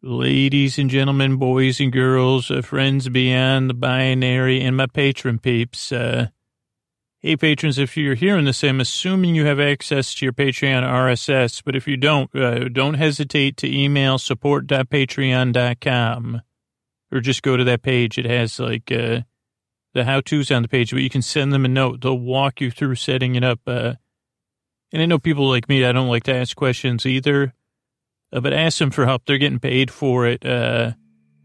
Ladies and gentlemen, boys and girls, uh, friends beyond the binary, and my patron peeps. Uh, hey, patrons, if you're hearing this, I'm assuming you have access to your Patreon RSS, but if you don't, uh, don't hesitate to email support.patreon.com or just go to that page. It has like uh, the how to's on the page, but you can send them a note. They'll walk you through setting it up. Uh, and I know people like me, I don't like to ask questions either uh, but ask them for help. They're getting paid for it, uh,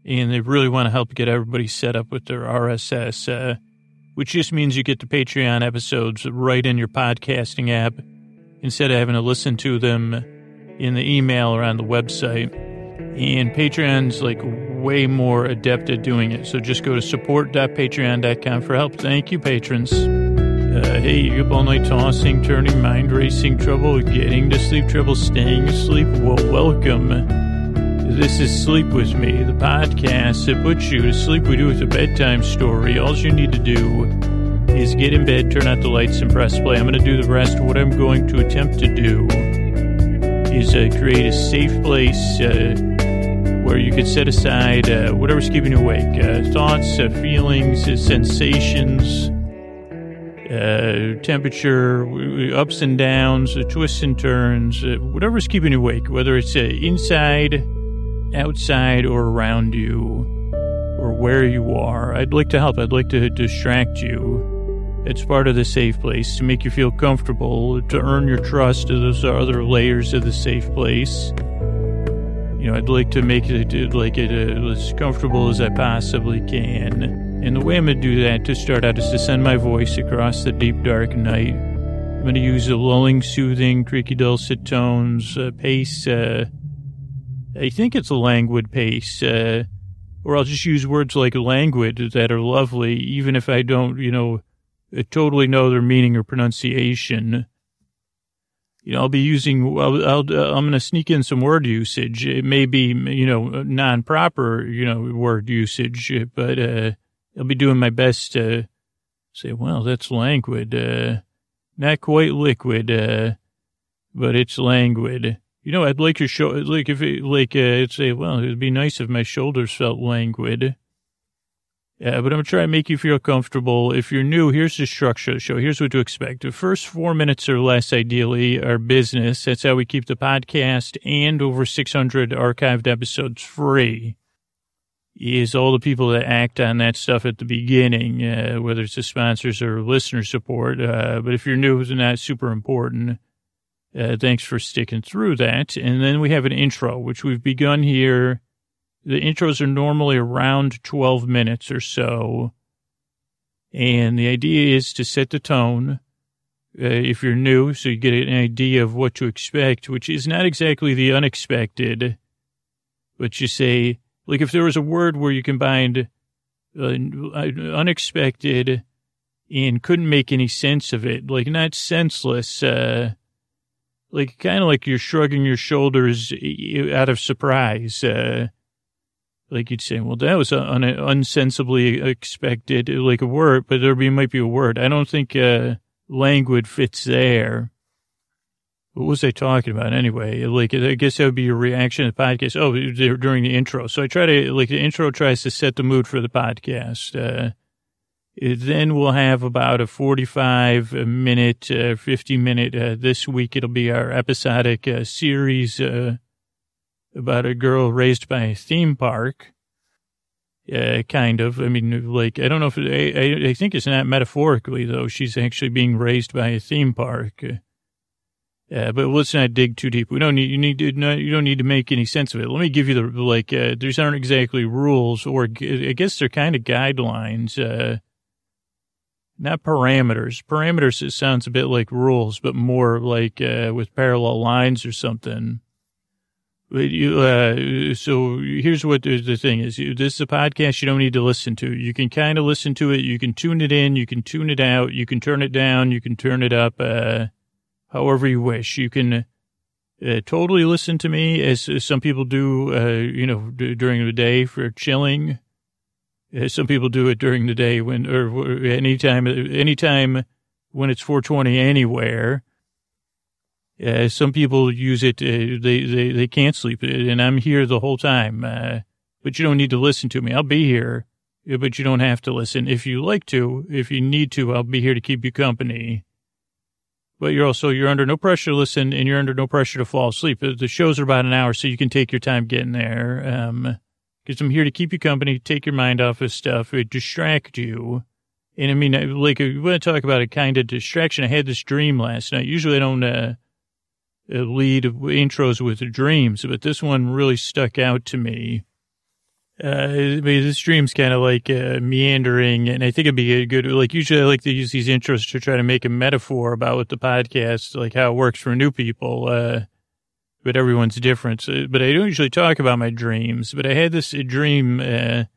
and they really want to help get everybody set up with their RSS, uh, which just means you get the Patreon episodes right in your podcasting app instead of having to listen to them in the email or on the website. And Patreon's like way more adept at doing it. So just go to support.patreon.com for help. Thank you, patrons. Uh, hey, you up all night tossing, turning, mind racing, trouble getting to sleep, trouble staying asleep? Well, welcome. This is Sleep With Me, the podcast that puts you to sleep with you with a bedtime story. All you need to do is get in bed, turn out the lights, and press play. I'm going to do the rest. What I'm going to attempt to do is uh, create a safe place uh, where you can set aside uh, whatever's keeping you awake uh, thoughts, uh, feelings, sensations uh, temperature, ups and downs, uh, twists and turns, uh, whatever's keeping you awake, whether it's inside, outside, or around you, or where you are. I'd like to help. I'd like to distract you. It's part of the safe place to make you feel comfortable, to earn your trust. Those are other layers of the safe place. You know, I'd like to make it like it as comfortable as I possibly can. And the way I'm going to do that to start out is to send my voice across the deep, dark night. I'm going to use a lulling, soothing, creaky, dulcet tones, uh, pace. Uh, I think it's a languid pace. Uh, or I'll just use words like languid that are lovely, even if I don't, you know, uh, totally know their meaning or pronunciation. You know, I'll be using, I'll, I'll uh, I'm going to sneak in some word usage. It may be, you know, non-proper, you know, word usage, but, uh, I'll be doing my best to say, well, that's languid, uh, not quite liquid, uh, but it's languid. You know, I'd like your show, like if it, like, uh, I'd say, well, it'd be nice if my shoulders felt languid. Yeah, but I'm going to try to make you feel comfortable. If you're new, here's the structure of the show. Here's what to expect. The first four minutes or less, ideally, are business. That's how we keep the podcast and over 600 archived episodes free is all the people that act on that stuff at the beginning, uh, whether it's the sponsors or listener support. Uh, but if you're new, it's not super important. Uh, thanks for sticking through that. And then we have an intro, which we've begun here. The intros are normally around 12 minutes or so. And the idea is to set the tone. Uh, if you're new, so you get an idea of what to expect, which is not exactly the unexpected, but you say, like if there was a word where you combined uh, unexpected and couldn't make any sense of it, like not senseless, uh, like kind of like you're shrugging your shoulders out of surprise. Uh, like you'd say, well, that was un- unsensibly expected, like a word, but there be, might be a word. I don't think, uh, languid fits there what was I talking about anyway? Like, I guess that would be your reaction to the podcast. Oh, during the intro. So I try to, like, the intro tries to set the mood for the podcast. Uh, then we'll have about a 45 minute, uh, 50 minute, uh, this week it'll be our episodic, uh, series, uh, about a girl raised by a theme park. Uh, kind of. I mean, like, I don't know if, I, I think it's not metaphorically though. She's actually being raised by a theme park. Uh, but let's not dig too deep. We don't need you need to not, you don't need to make any sense of it. Let me give you the like. Uh, these aren't exactly rules, or I guess they're kind of guidelines, uh, not parameters. Parameters it sounds a bit like rules, but more like uh, with parallel lines or something. But you, uh, so here's what the thing is. This is a podcast you don't need to listen to. You can kind of listen to it. You can tune it in. You can tune it out. You can turn it down. You can turn it up. Uh, however you wish. You can uh, totally listen to me as, as some people do, uh, you know, d- during the day for chilling. Uh, some people do it during the day when, or anytime, anytime when it's 420 anywhere. Uh, some people use it, uh, they, they, they can't sleep, and I'm here the whole time. Uh, but you don't need to listen to me. I'll be here, but you don't have to listen. If you like to, if you need to, I'll be here to keep you company. But you're also, you're under no pressure to listen, and you're under no pressure to fall asleep. Uh, the shows are about an hour, so you can take your time getting there. Um, because I'm here to keep you company, take your mind off of stuff, it distract you. And I mean, like, we want to talk about a kind of distraction. I had this dream last night. Usually I don't, uh, uh, lead intros with dreams, but this one really stuck out to me. Uh, mean, this dream's kind of like uh, meandering, and I think it'd be a good, like, usually I like to use these intros to try to make a metaphor about what the podcast, like how it works for new people. Uh, but everyone's different. So, but I don't usually talk about my dreams, but I had this dream, uh, and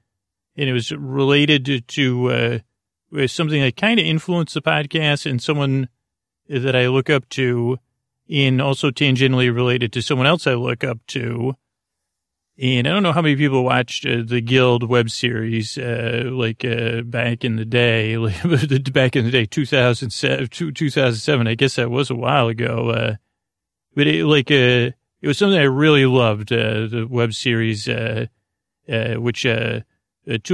it was related to, to uh, something that kind of influenced the podcast and someone that I look up to and also tangentially related to someone else I look up to. And I don't know how many people watched uh, the Guild web series, uh, like, uh, back in the day, back in the day, 2007, 2007. I guess that was a while ago. Uh, but it, like, uh, it was something I really loved, uh, the web series, which, two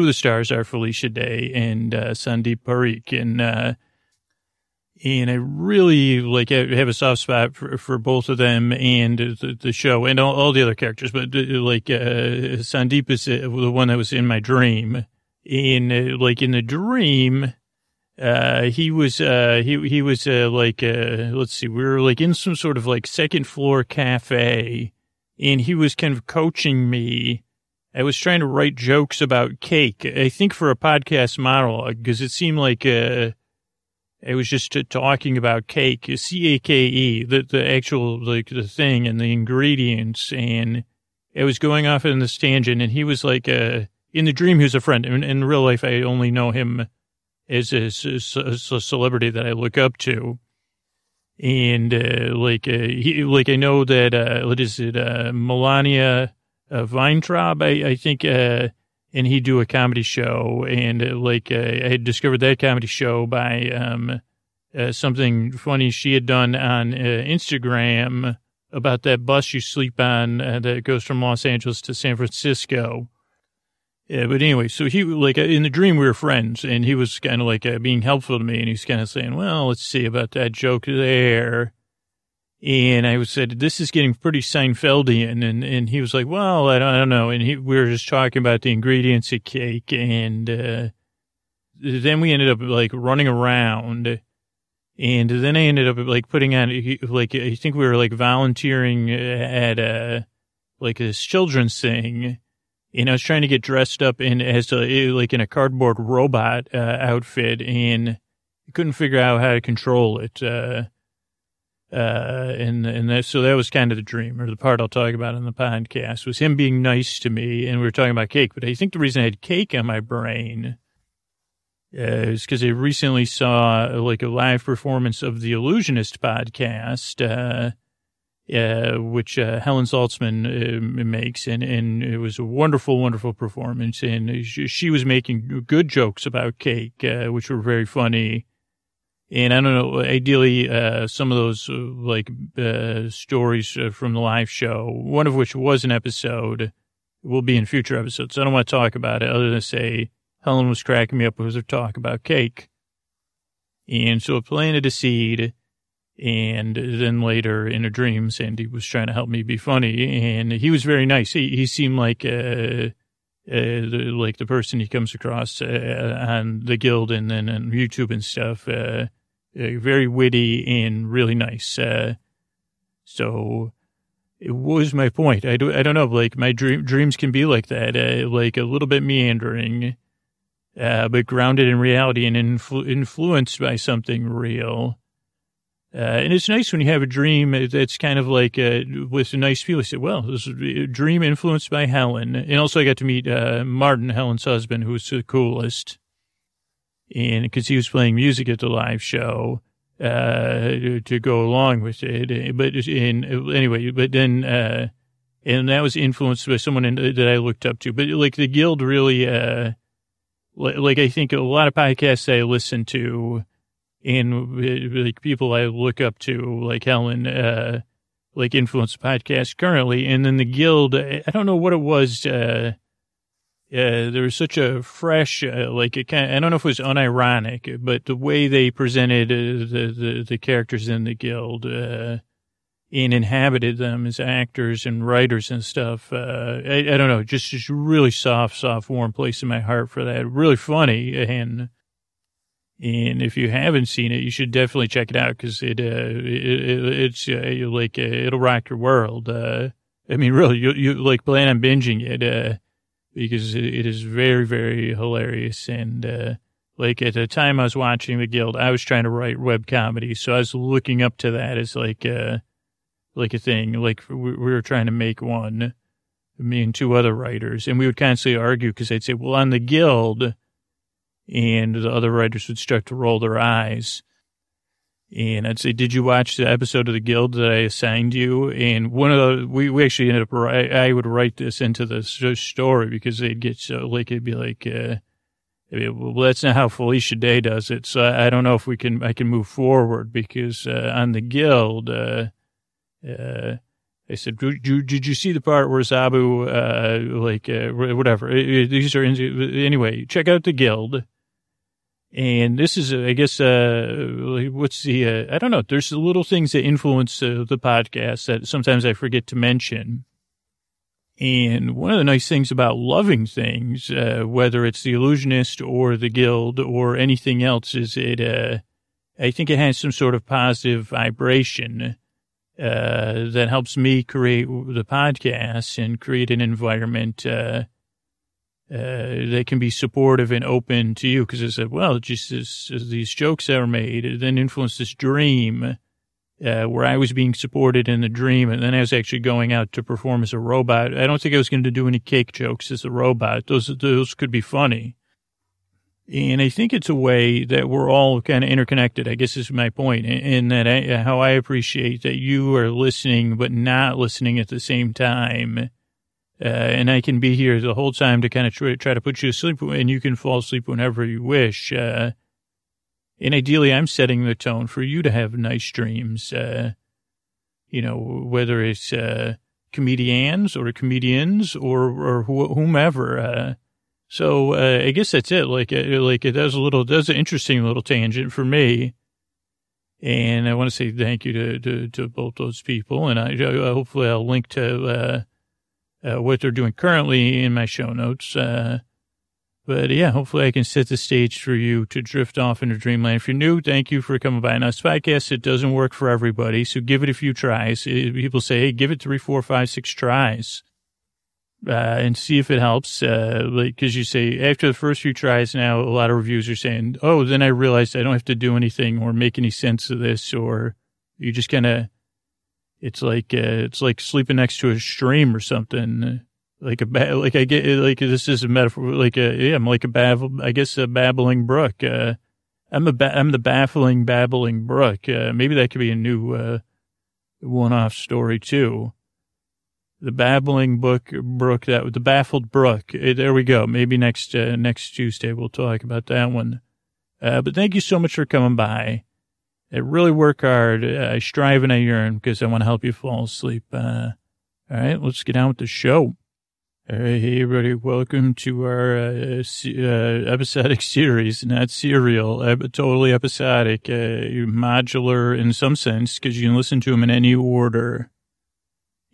of the stars are Felicia Day and, Sandeep Parikh. And, and I really like have a soft spot for, for both of them and the, the show and all, all, the other characters. But uh, like uh, Sandeep is uh, the one that was in my dream. In uh, like in the dream, uh, he was uh, he he was like let's see, we were like in some sort of like second floor cafe, and he was kind of coaching me. I was trying to write jokes about cake. I think for a podcast monologue because it seemed like. It was just talking about cake, C A K E, the the actual like the thing and the ingredients, and it was going off in this tangent. And he was like, uh, in the dream, he was a friend. In, in real life, I only know him as a, a celebrity that I look up to. And uh, like, uh, he, like I know that uh, what is it, uh, Melania uh, Weintraub? I, I think. Uh, and he'd do a comedy show. And uh, like, uh, I had discovered that comedy show by, um, uh, something funny she had done on uh, Instagram about that bus you sleep on uh, that goes from Los Angeles to San Francisco. Yeah, but anyway, so he like in the dream we were friends, and he was kind of like uh, being helpful to me, and he's kind of saying, "Well, let's see about that joke there." And I said, this is getting pretty Seinfeldian. And, and he was like, well, I don't, I don't know. And he, we were just talking about the ingredients of cake. And, uh, then we ended up like running around. And then I ended up like putting on, like, I think we were like volunteering at a, like this children's thing. And I was trying to get dressed up in as a, like in a cardboard robot, uh, outfit and couldn't figure out how to control it. Uh, uh, and, and that, so that was kind of the dream or the part I'll talk about in the podcast was him being nice to me. And we were talking about cake, but I think the reason I had cake on my brain uh, is because I recently saw like a live performance of the Allusionist podcast, uh, uh, which uh, Helen Zaltzman uh, makes, and and it was a wonderful, wonderful performance. And she was making good jokes about cake, uh, which were very funny. And I don't know, ideally, uh, some of those uh, like uh, stories uh, from the live show, one of which was an episode, will be in future episodes. I don't want to talk about it other than say Helen was cracking me up with her talk about cake. And so it planted a seed. And then later in a dream, Sandy was trying to help me be funny. And he was very nice. He, he seemed like, uh, uh, the, like the person he comes across uh, on the guild and then on YouTube and stuff. Uh, uh, very witty and really nice. Uh, so it was my point. I, do, I don't know, like my dream, dreams can be like that, uh, like a little bit meandering, uh, but grounded in reality and influ- influenced by something real. Uh, and it's nice when you have a dream that's kind of like with a nice feel. I said, well, this is a dream influenced by Helen. And also I got to meet Martin, Helen's husband, who's the coolest and because he was playing music at the live show uh, to go along with it. But in anyway, but then uh, and that was influenced by someone in, that I looked up to. But like the guild really, uh, like I think a lot of podcasts I listen to, and uh, like people I look up to, like Helen, uh, like influence podcast currently. And then the guild, I don't know what it was. Uh, uh, there was such a fresh, uh, like it kind of, I don't know if it was unironic, but the way they presented uh, the, the, the characters in the guild, uh, and inhabited them as actors and writers and stuff. Uh, I, I, don't know, just, just really soft, soft, warm place in my heart for that. Really funny. And, and if you haven't seen it, you should definitely check it out because it, uh, it, it, it's like, it'll rock your world. I mean, really, you, you like plan on binging it, uh, because it, is very, very hilarious. And, uh, like at the time I was watching The Guild, I was trying to write web comedy. So I was looking up to that as like, a like a thing. Like we, were trying to make one, me and two other writers, and we would constantly argue because they'd say, "Well, on the guild," and the other writers would start to roll their eyes. And I'd say, "Did you watch the episode of the Guild that I assigned you?" And one of the we, we actually ended up I would write this into the story because they'd get so like it'd be like, uh, well, that's not how Felicia Day does it. So I, I, don't know if we can I can move forward because uh, on the Guild. Uh, uh, they said, did you, did you see the part where Zaboo, uh, like, uh, whatever. These are, anyway, check out the guild. And this is, I guess, uh, what's the, uh, I don't know. There's little things that influence uh, the podcast that sometimes I forget to mention. And one of the nice things about loving things, uh, whether it's the Allusionist or the guild or anything else, is it, uh, I think it has some sort of positive vibration uh, that helps me create the podcast and create an environment uh, that can be supportive and open to you. Because I said, well, just as, these jokes that made, it then influenced this dream uh, where I was being supported in the dream, and then I was actually going out to perform as a robot. I don't think I was going to do any cake jokes as a robot. Those those could be funny. And I think it's a way that we're all kind of interconnected, I guess is my point, in that I, how I appreciate that you are listening, but not listening at the same time. Uh, and I can be here the whole time to kind of try, try, to put you to sleep, and you can fall asleep whenever you wish. Uh, and ideally, I'm setting the tone for you to have nice dreams. Uh, you know, whether it's uh, comedians or comedians or, or wh- whomever uh, so uh, I guess that's it. Like, uh, like it does a little, does an interesting little tangent for me. And I want to say thank you to, to, to both those people. And I, hopefully I'll link to, uh, what they're doing currently in my show notes. Uh, but yeah, hopefully I can set the stage for you to drift off into dreamland. If you're new, thank you for coming by. Now, this podcast, it doesn't work for everybody. So give it a few tries. People say, Hey, give it three, four, five, six tries uh, and see if it helps. Uh, like, you say after the first few tries now, a lot of reviews are saying, Oh, then I realized I don't have to do anything or make any sense of this, or you just kind of, it's like, uh, it's like sleeping next to a stream or something. Like a, ba- like I get, like this is a metaphor, like a, yeah, I'm like a babble, I guess a babbling brook. Uh, I'm a, ba- I'm the baffling babbling brook. Uh, maybe that could be a new, uh, one-off story too the babbling book brook that the baffled brook. Eh, there we go. Maybe next uh, next Tuesday we'll talk about that one. Uh, but thank you so much for coming by. I really work hard. I strive and I yearn because I want to help you fall asleep. Uh, all right, let's get on with the show. hey, everybody. Welcome to our uh, uh, episodic series, not serial, totally episodic, uh, modular in some sense because you can listen to them in any order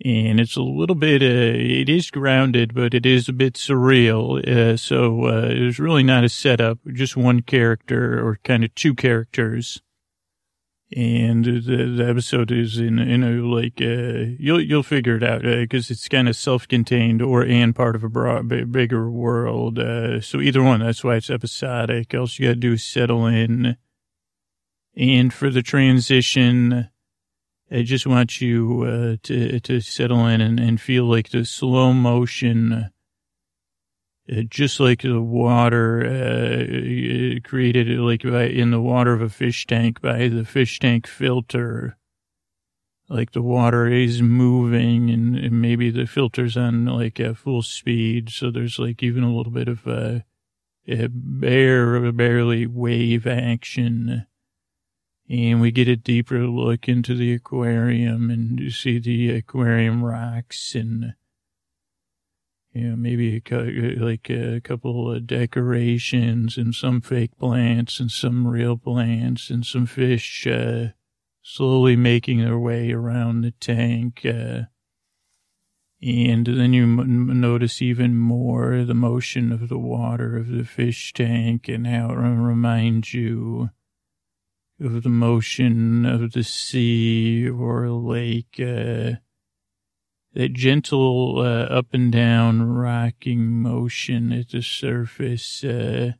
and it's a little bit, uh, it is grounded, but it is a bit surreal. Uh, so, uh, really not a setup, just one character or kind of two characters. And the, the episode is in, in a, like, uh, you'll, you'll figure it out, uh, cause it's kind of self-contained or, and part of a broad, bigger world. Uh, so either one, that's why it's episodic. All you gotta do is settle in. And for the transition, I just want you uh, to to settle in and, and feel like the slow motion, uh, Uh, just like the water uh, uh, created like by, in the water of a fish tank by the fish tank filter. Like the water is moving and, and maybe the filter's on like a full speed, so there's like even a little bit of a, a bare, barely wave action and we get a deeper look into the aquarium and you see the aquarium rocks and you know, maybe a, like a couple of decorations and some fake plants and some real plants and some fish uh, slowly making their way around the tank. Uh, and then you m- notice even more the motion of the water of the fish tank and how it reminds you of the motion of the sea or lake. Uh, that gentle uh, up and down rocking motion at the surface. Uh,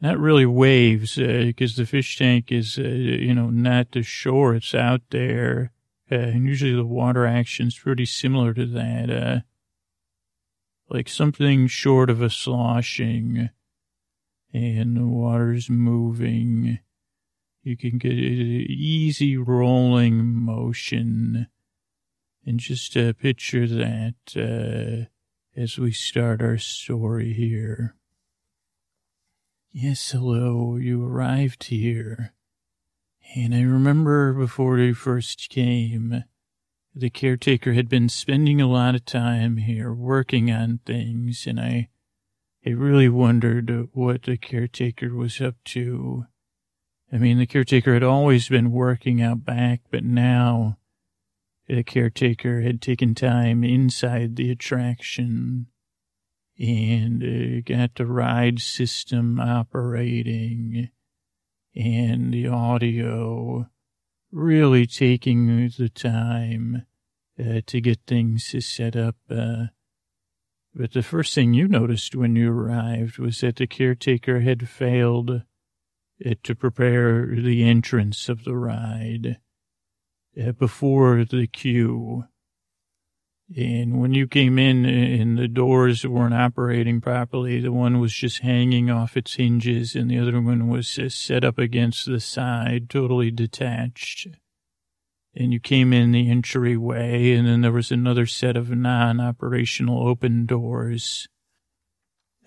not really waves, because uh, the fish tank is, uh, you know, not the shore. It's out there. Uh, and usually the water action is pretty similar to that. Uh, like something short of a sloshing and the water's moving. You can get an easy rolling motion and just uh, picture that uh, as we start our story here. Yes, hello, you arrived here. And I remember before you first came, the caretaker had been spending a lot of time here working on things, and I, I really wondered what the caretaker was up to. I mean, the caretaker had always been working out back, but now the caretaker had taken time inside the attraction and uh, got the ride system operating and the audio really taking the time uh, to get things set up. Uh, but the first thing you noticed when you arrived was that the caretaker had failed uh, to prepare the entrance of the ride before the queue. And when you came in and the doors weren't operating properly, the one was just hanging off its hinges and the other one was set up against the side, totally detached. And you came in the entryway and then there was another set of non-operational open doors.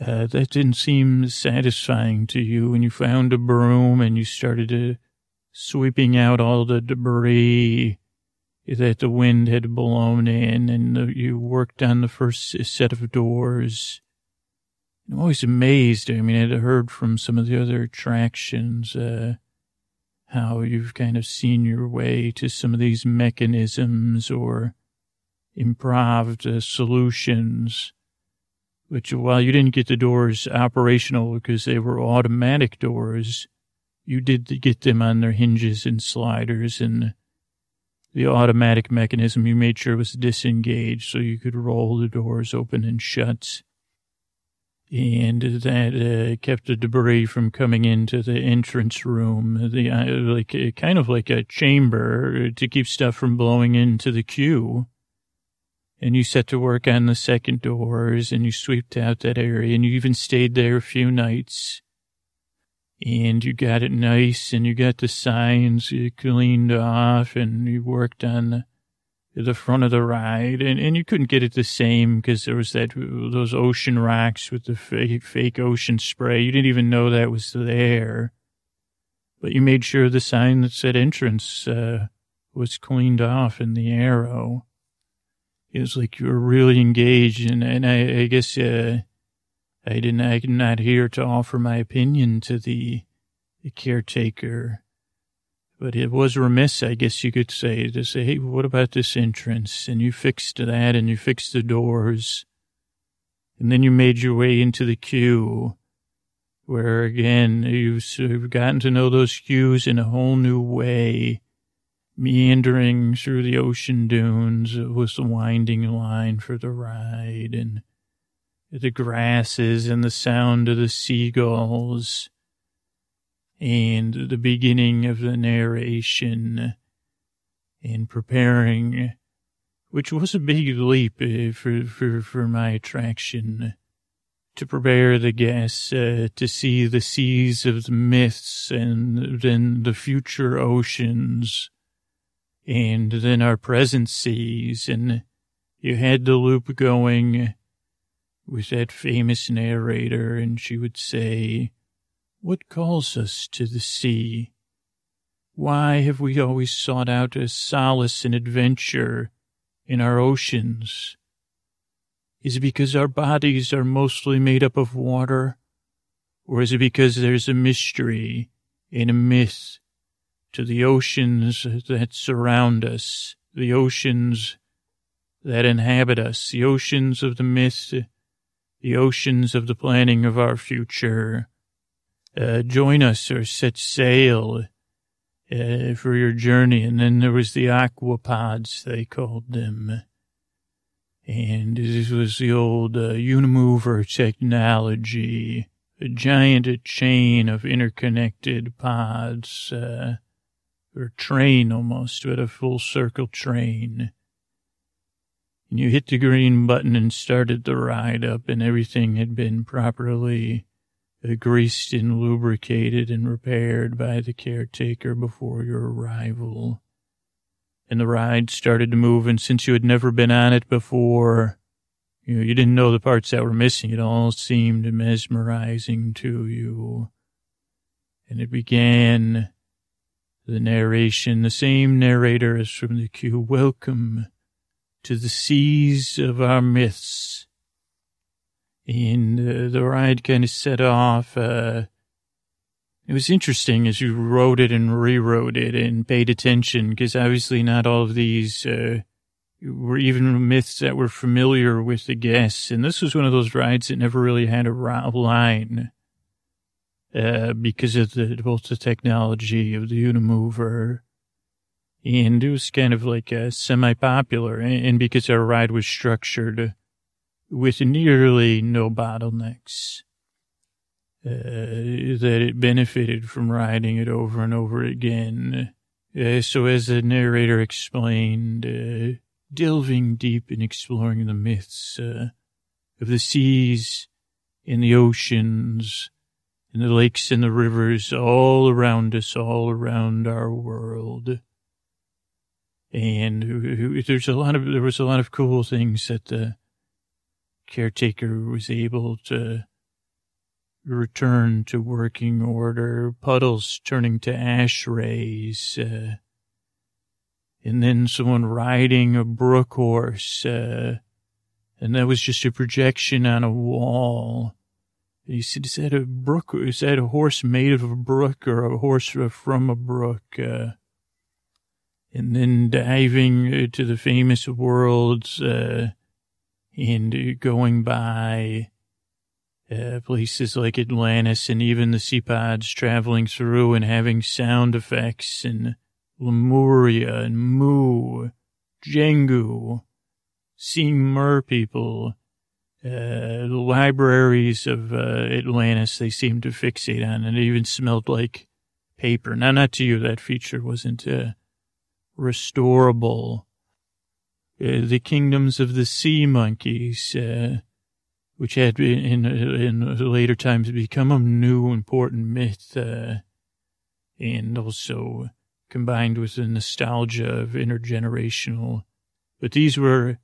Uh, that didn't seem satisfying to you when you found a broom and you started to sweeping out all the debris that the wind had blown in, and you worked on the first set of doors. I'm always amazed. I mean, I'd heard from some of the other attractions uh, how you've kind of seen your way to some of these mechanisms or improved uh, solutions. Which, while you didn't get the doors operational because they were automatic doors, you did get them on their hinges and sliders and the automatic mechanism you made sure was disengaged so you could roll the doors open and shut. And that uh, kept the debris from coming into the entrance room, the uh, like uh, kind of like a chamber to keep stuff from blowing into the queue. And you set to work on the second doors, and you swept out that area, and you even stayed there a few nights and you got it nice and you got the signs cleaned off and you worked on the front of the ride and, and you couldn't get it the same because there was that those ocean rocks with the fake, fake ocean spray. You didn't even know that was there, but you made sure the sign that said entrance uh, was cleaned off in the arrow. It was like you were really engaged, and, and I, I guess uh, I didn't, I'm not here to offer my opinion to the, the caretaker, but it was remiss, I guess you could say, to say, hey, what about this entrance? And you fixed that and you fixed the doors. And then you made your way into the queue, where again, you've gotten to know those queues in a whole new way, meandering through the ocean dunes with the winding line for the ride and the grasses and the sound of the seagulls and the beginning of the narration and preparing, which was a big leap uh, for, for, for my attraction to prepare the guests uh, to see the seas of the myths and then the future oceans and then our present seas. And you had the loop going with that famous narrator, and she would say, What calls us to the sea? Why have we always sought out a solace and adventure in our oceans? Is it because our bodies are mostly made up of water? Or is it because there's a mystery and a myth to the oceans that surround us, the oceans that inhabit us, the oceans of the myth, the oceans of the planning of our future? Uh, join us or set sail uh, for your journey. And then there was the aquapods, they called them. And this was the old uh, Unimover technology, a giant chain of interconnected pods, uh, or train almost, but a full circle train. And you hit the green button and started the ride up, and everything had been properly greased and lubricated and repaired by the caretaker before your arrival. And the ride started to move, and since you had never been on it before, you know, you didn't know the parts that were missing. It all seemed mesmerizing to you. And it began the narration, the same narrator as from the queue. Welcome to the seas of our myths and uh, the ride kind of set off. Uh, it was interesting as you wrote it and rewrote it and paid attention because obviously not all of these uh, were even myths that were familiar with the guests. And this was one of those rides that never really had a line uh, because of the, both the technology of the Unimover and it was kind of like a semi-popular and because our ride was structured with nearly no bottlenecks. Uh, that it benefited from riding it over and over again. Uh, so, as the narrator explained, uh, delving deep and exploring the myths uh, of the seas and the oceans and the lakes and the rivers all around us, all around our world. And there's a lot of there was a lot of cool things that the caretaker was able to return to working order, puddles turning to ash rays, uh, and then someone riding a brook horse, uh, and that was just a projection on a wall. he said, is that a brook, is that a horse made of a brook or a horse from a brook? Uh, and then diving to the famous worlds, uh, and going by uh, places like Atlantis and even the sea pods traveling through and having sound effects and Lemuria and Mu, Jengu, seeing mer people, uh, the libraries of uh, Atlantis they seemed to fixate on, and it even smelled like paper. Now, not to you, that feature wasn't uh, restorable uh, the kingdoms of the sea monkeys, uh, which had in, in later times become a new important myth, uh, and also combined with the nostalgia of intergenerational. But these were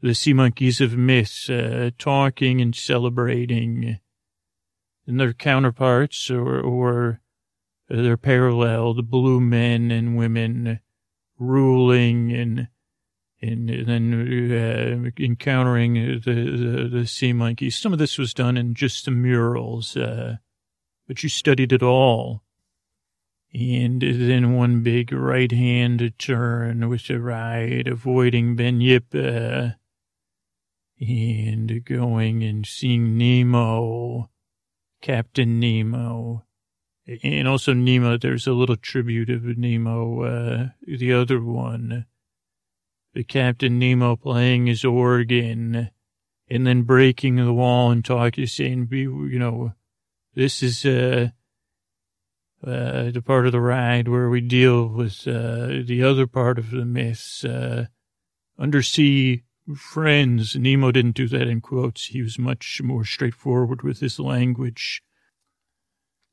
the sea monkeys of myths, uh, talking and celebrating, and their counterparts or, or their parallel, the blue men and women ruling and and then uh, encountering the, the, the sea monkeys. Some of this was done in just the murals, uh, but you studied it all. And then one big right hand turn with the ride, avoiding Bunyip, uh, and going and seeing Nemo, Captain Nemo. And also Nemo, there's a little tribute of Nemo, uh, the other one the Captain Nemo playing his organ and then breaking the wall and talking, saying, "Be you know, this is, uh, uh, the part of the ride where we deal with, uh, the other part of the myths, uh, undersea friends. Nemo didn't do that in quotes. He was much more straightforward with his language.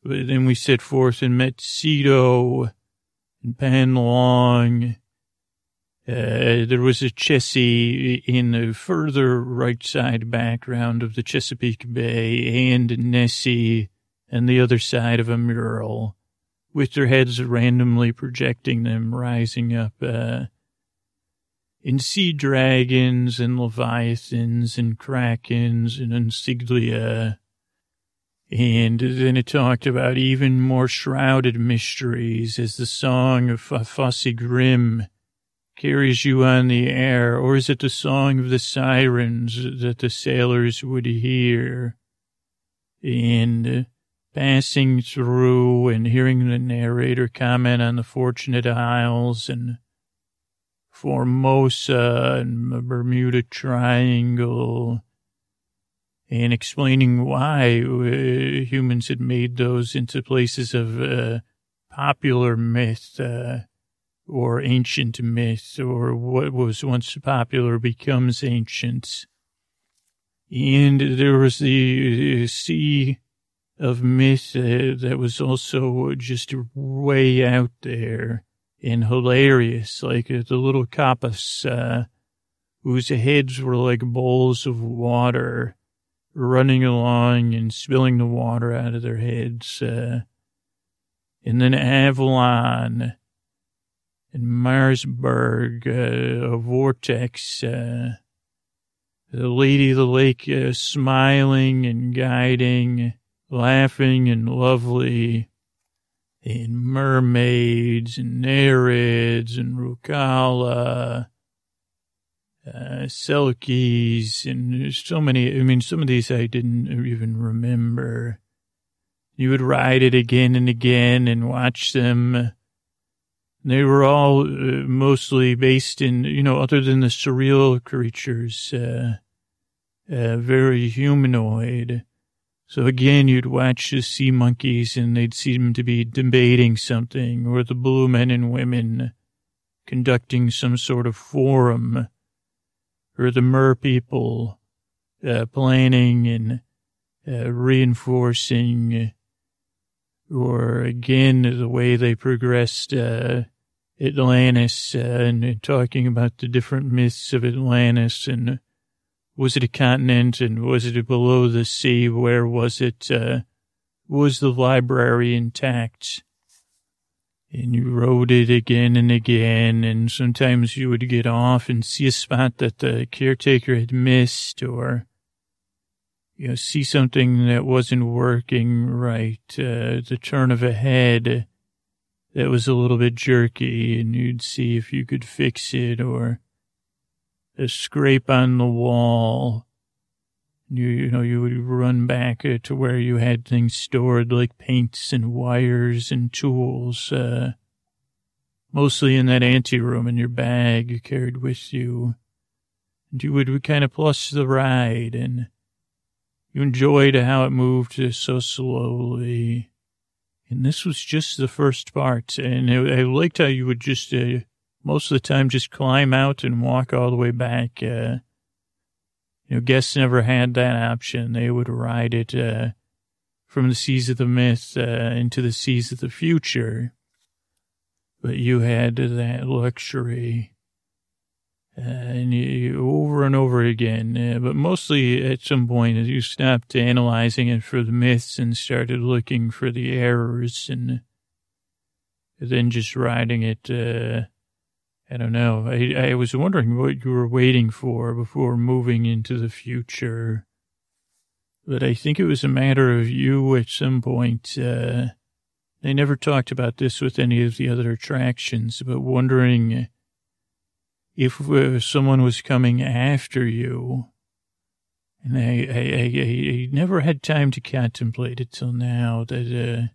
But then we set forth and met Ceto and Pan Long uh, there was a Chessie in the further right side background of the Chesapeake Bay and Nessie and the other side of a mural with their heads randomly projecting them rising up, uh, in sea dragons and leviathans and krakens and unsiglia. And then it talked about even more shrouded mysteries as the song of Fossegrim carries you on the air, or is it the song of the sirens that the sailors would hear? And uh, passing through and hearing the narrator comment on the Fortunate Isles and Formosa and Bermuda Triangle and explaining why uh, humans had made those into places of uh, popular myth uh, or ancient myth or what was once popular becomes ancient. And there was the uh, sea of myth uh, that was also just way out there and hilarious, like the little uh, whose heads were like bowls of water running along and spilling the water out of their heads. Uh, and then Avalon and Marsburg, uh, a vortex, uh, the lady of the lake uh, smiling and guiding, laughing and lovely and mermaids and nereids and Rusalka, uh, Selkies, and so many. I mean, some of these I didn't even remember. You would ride it again and again and watch them. They were all uh, mostly based in, you know, other than the surreal creatures, uh, uh, very humanoid. So again, you'd watch the sea monkeys and they'd seem to be debating something, or the blue men and women conducting some sort of forum, or the mer people uh, planning and uh, reinforcing, or again, the way they progressed uh, Atlantis uh, and talking about the different myths of Atlantis and was it a continent and was it below the sea? Where was it? Uh, was the library intact? And you rode it again and again, and sometimes you would get off and see a spot that the caretaker had missed, or you know, see something that wasn't working right, uh, the turn of a head that was a little bit jerky, and you'd see if you could fix it, or a scrape on the wall. You, you know, you would run back uh, to where you had things stored like paints and wires and tools, uh, mostly in that anteroom in your bag you carried with you. And you would, kind of plus the ride and you enjoyed how it moved so slowly. And this was just the first part. And I, I liked how you would just, uh, most of the time just climb out and walk all the way back. Uh, you know, guests never had that option. They would ride it uh, from the seas of the myth uh, into the seas of the future. But you had that luxury. Uh, and you, over and over again, uh, but mostly at some point you stopped analyzing it for the myths and started looking for the errors and then just riding it uh, I don't know. I, I was wondering what you were waiting for before moving into the future. But I think it was a matter of you at some point. Uh, they never talked about this with any of the other attractions, but wondering if uh, someone was coming after you. And I, I, I, I, never had time to contemplate it till now that, uh,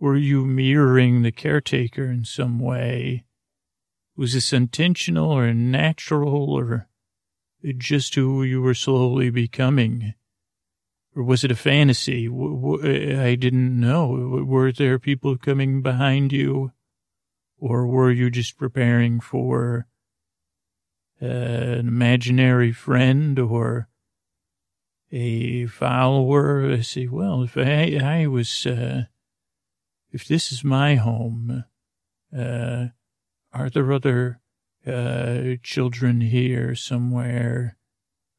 were you mirroring the caretaker in some way? Was this intentional or natural or just who you were slowly becoming? Or was it a fantasy? I didn't know. Were there people coming behind you? Or were you just preparing for an imaginary friend or a follower? I say, well, if I, I was, uh, if this is my home, uh, are there other uh, children here somewhere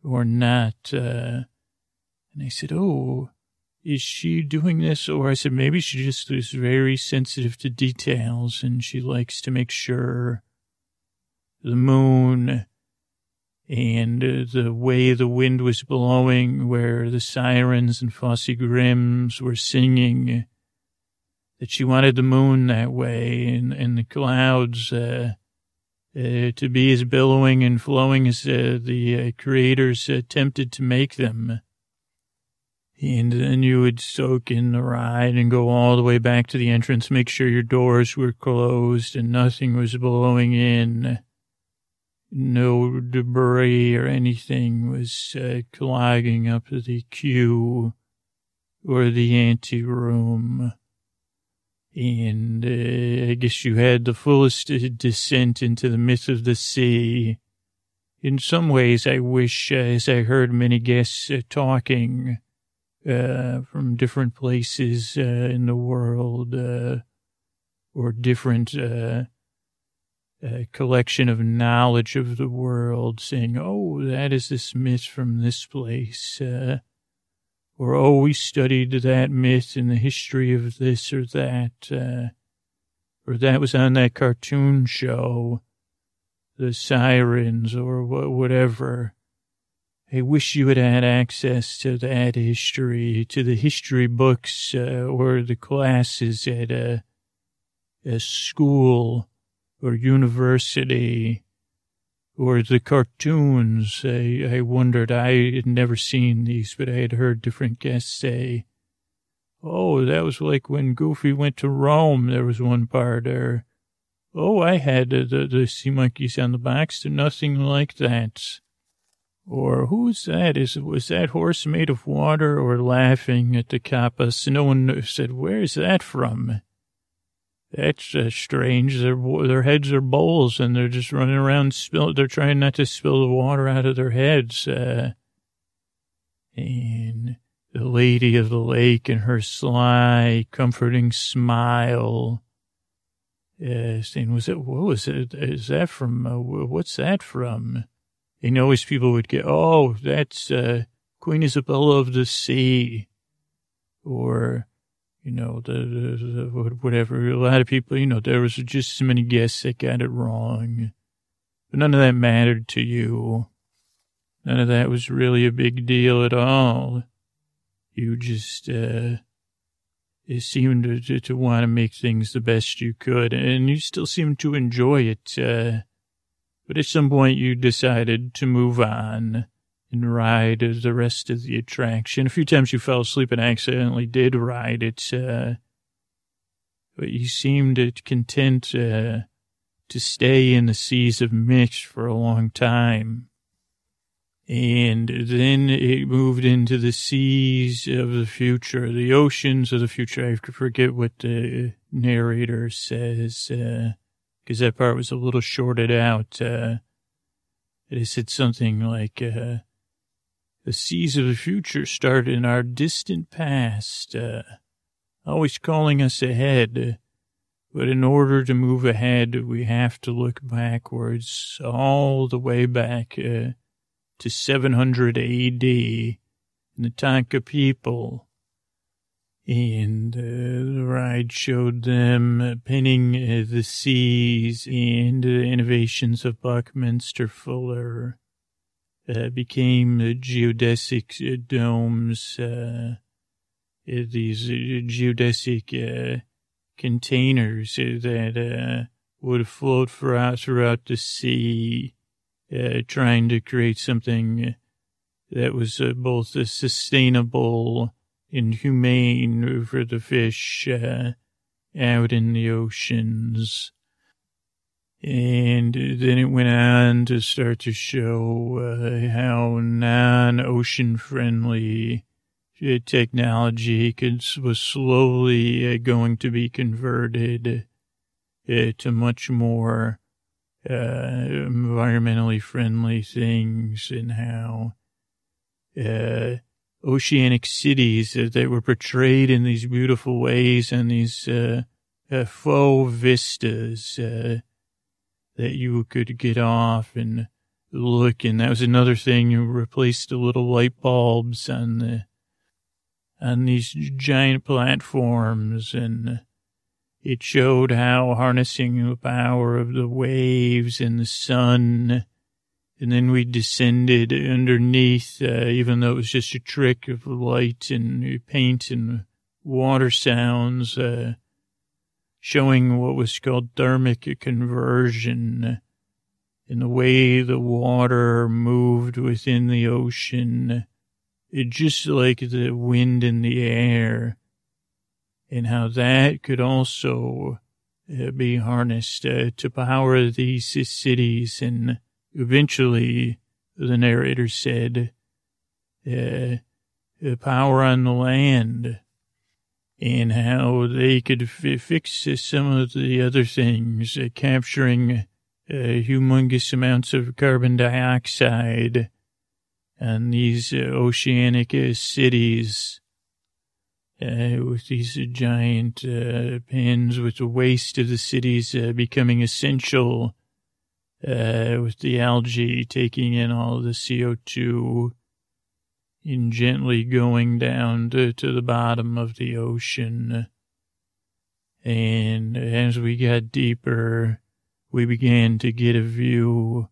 or not? Uh, and I said, oh, is she doing this? Or I said, maybe she just is very sensitive to details and she likes to make sure the moon and the way the wind was blowing, where the sirens and Fossegrims were singing, that she wanted the moon that way and, and the clouds uh, uh, to be as billowing and flowing as uh, the uh, creators attempted to make them. And then you would soak in the ride and go all the way back to the entrance, make sure your doors were closed and nothing was blowing in. No debris or anything was uh, clogging up the queue or the ante room. And uh, I guess you had the fullest descent into the myth of the sea. In some ways, I wish, uh, as I heard many guests uh, talking uh, from different places uh, in the world uh, or different collection of knowledge of the world, saying, oh, that is this myth from this place or oh, we studied that myth in the history of this or that, uh, or that was on that cartoon show, the sirens or whatever. I wish you had had access to that history, to the history books uh, or the classes at a, a school or university or the cartoons. I, I wondered, I had never seen these, but I had heard different guests say, oh, that was like when Goofy went to Rome. There was one part, or, oh, I had the, the, sea monkeys on the box. Nothing like that. Or who's that? Is was that horse made of water? Or laughing at the kappas? No one said, "Where's that from?" That's uh, strange. Their their heads are bowls, and they're just running around. Spill. They're trying not to spill the water out of their heads. Uh, and the lady of the lake and her sly, comforting smile. Uh, saying, "Was it? What was it? Is that from? Uh, what's that from?" And always people would get, "Oh, that's uh, Queen Isabella of the Sea," or you know, the, the, whatever. A lot of people, you know, there was just so many guests that got it wrong. But none of that mattered to you. None of that was really a big deal at all. You just, uh, you seemed to, to, to want to make things the best you could, and you still seemed to enjoy it. Uh, but at some point you decided to move on and ride the rest of the attraction. A few times you fell asleep and accidentally did ride it, uh, but you seemed content uh, to stay in the seas of mist for a long time. And then it moved into the seas of the future, the oceans of the future. I forget what the narrator says, because uh, that part was a little shorted out. Uh, it said something like, uh, the seas of the future start in our distant past, uh, always calling us ahead. But in order to move ahead, we have to look backwards, all the way back uh, to 700 AD, the Tanka people. And uh, the ride showed them pinning uh, the seas and the innovations of Buckminster Fuller uh, became uh, geodesic uh, domes, uh, uh these uh, geodesic uh, containers that would float throughout, throughout the sea, trying to create something that was both sustainable and humane for the fish out in the oceans. And then it went on to start to show uh, how non-ocean friendly technology could, was slowly uh, going to be converted uh, to much more uh, environmentally friendly things and how uh, oceanic cities that were portrayed in these beautiful ways and these uh, faux vistas that you could get off and look. And that was another thing. You replaced the little light bulbs on the, on these giant platforms and it showed how harnessing the power of the waves and the sun and then we descended underneath, uh, even though it was just a trick of light and paint and water sounds, uh, showing what was called thermic conversion in the way the water moved within the ocean. It just like the wind in the air and how that could also uh, be harnessed uh, to power these cities and eventually, the narrator said, uh, power on the land and how they could f- fix some of the other things, uh, capturing uh, humongous amounts of carbon dioxide and these uh, oceanic uh, cities uh, with these giant pins with the waste of the cities becoming essential with the algae taking in all the CO2 and gently going down to, to the bottom of the ocean. And as we got deeper, we began to get a view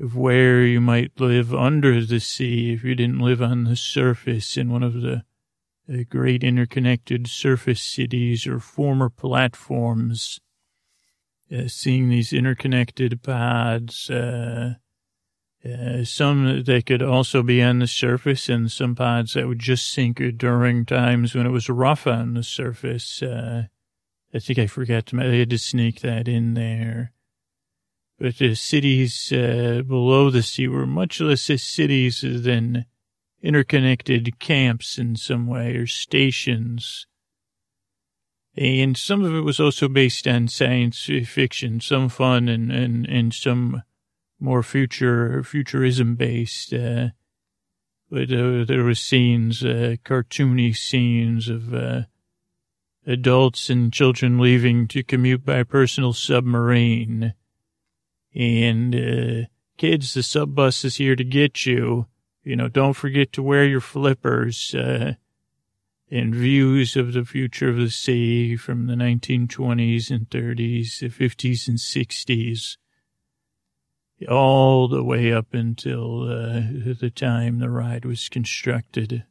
of where you might live under the sea if you didn't live on the surface in one of the, the great interconnected surface cities or former platforms uh, seeing these interconnected pods, uh, uh, some that could also be on the surface and some pods that would just sink during times when it was rough on the surface. Uh, I think I forgot to, I had to sneak that in there. But the cities uh, below the sea were much less cities than interconnected camps in some way or stations and some of it was also based on science fiction, some fun and, and, and some more future, futurism based, uh, but uh, there were scenes, uh, cartoony scenes of, uh, adults and children leaving to commute by personal submarine. And, uh, kids, the sub bus is here to get you. You know, don't forget to wear your flippers. Uh, and views of the future of the sea from the 1920s and 30s, the 50s and 60s, all the way up until uh, the time the ride was constructed.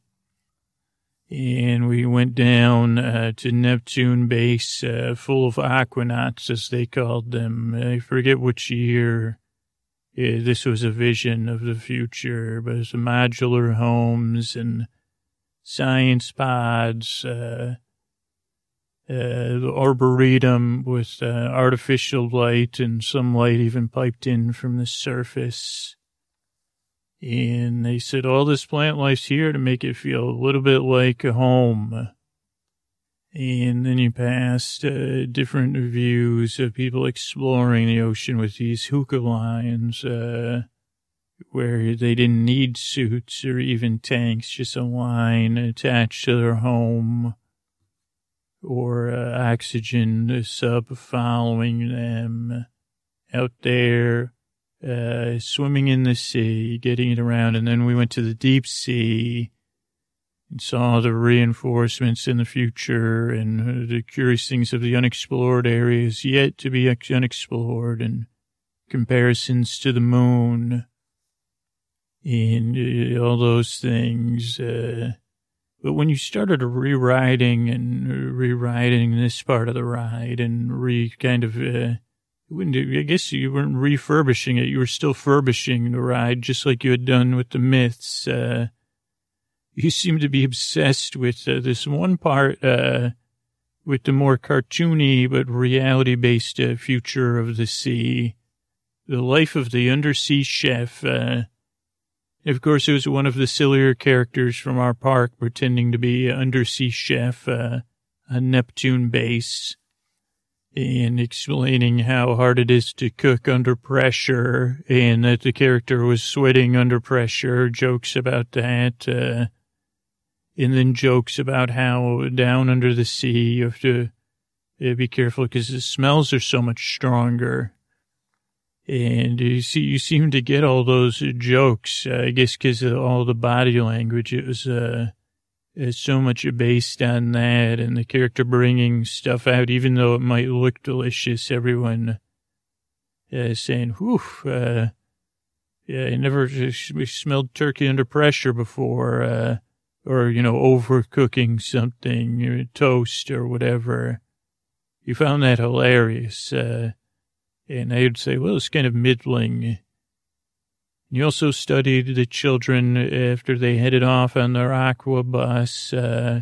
And we went down uh, to Neptune base, uh, full of aquanauts, as they called them. I forget which year. Yeah, this was a vision of the future, but it's modular homes and science pods, uh, the arboretum with uh, artificial light and some light even piped in from the surface. And they said all this plant life's here to make it feel a little bit like a home. And then you passed uh, different views of people exploring the ocean with these hookah lines. Uh, where they didn't need suits or even tanks, just a line attached to their home or uh, oxygen sub following them out there, uh, swimming in the sea, getting it around. And then we went to the deep sea and saw the reinforcements in the future and uh, the curious things of the unexplored areas yet to be unexplored and comparisons to the moon and uh, all those things. Uh, but when you started rewriting and rewriting this part of the ride and re kind of, uh, I guess you weren't refurbishing it. You were still furbishing the ride, just like you had done with the myths. Uh, you seem to be obsessed with uh, this one part, uh, with the more cartoony but reality based uh, future of the sea, the life of the undersea chef, uh, of course, it was one of the sillier characters from our park pretending to be an undersea chef, uh, a Neptune base, and explaining how hard it is to cook under pressure, and that the character was sweating under pressure, jokes about that, uh, and then jokes about how down under the sea you have to uh, be careful because the smells are so much stronger and you see, you seem to get all those jokes, uh, I guess, because of all the body language. It was, uh, so much based on that and the character bringing stuff out, even though it might look delicious. Everyone uh, saying, whew, uh, yeah, I never smelled turkey under pressure before, uh, or, you know, overcooking something, toast or whatever. You found that hilarious. Uh, and I would say, well, it's kind of middling. You also studied the children after they headed off on their aqua bus. Uh,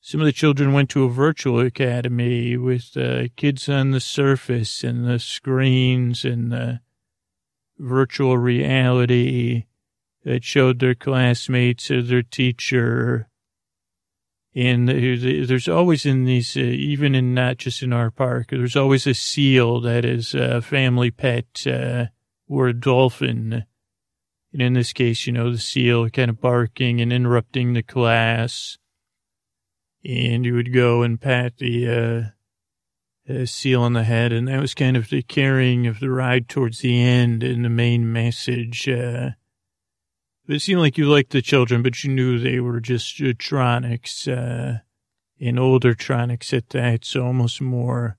some of the children went to a virtual academy with uh, kids on the surface and the screens and the virtual reality that showed their classmates or their teacher. And there's always in these, uh, even in not just in our park, there's always a seal that is a family pet uh, or a dolphin. And in this case, you know, the seal kind of barking and interrupting the class and you would go and pat the uh, uh, seal on the head, and that was kind of the carrying of the ride towards the end and the main message. Uh, it seemed like you liked the children, but you knew they were just tronics, uh, and older tronics at that, so almost more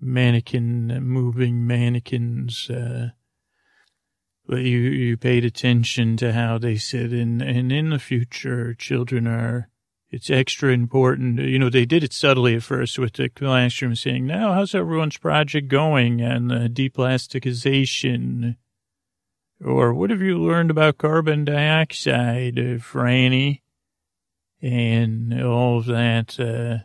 mannequin, moving mannequins. Uh, but you, you paid attention to how they said, and, and in the future, children are it's extra important. You know, they did it subtly at first with the classroom saying, now, how's everyone's project going and the deplasticization? Or what have you learned about carbon dioxide, uh, Franny? And all of that. Uh,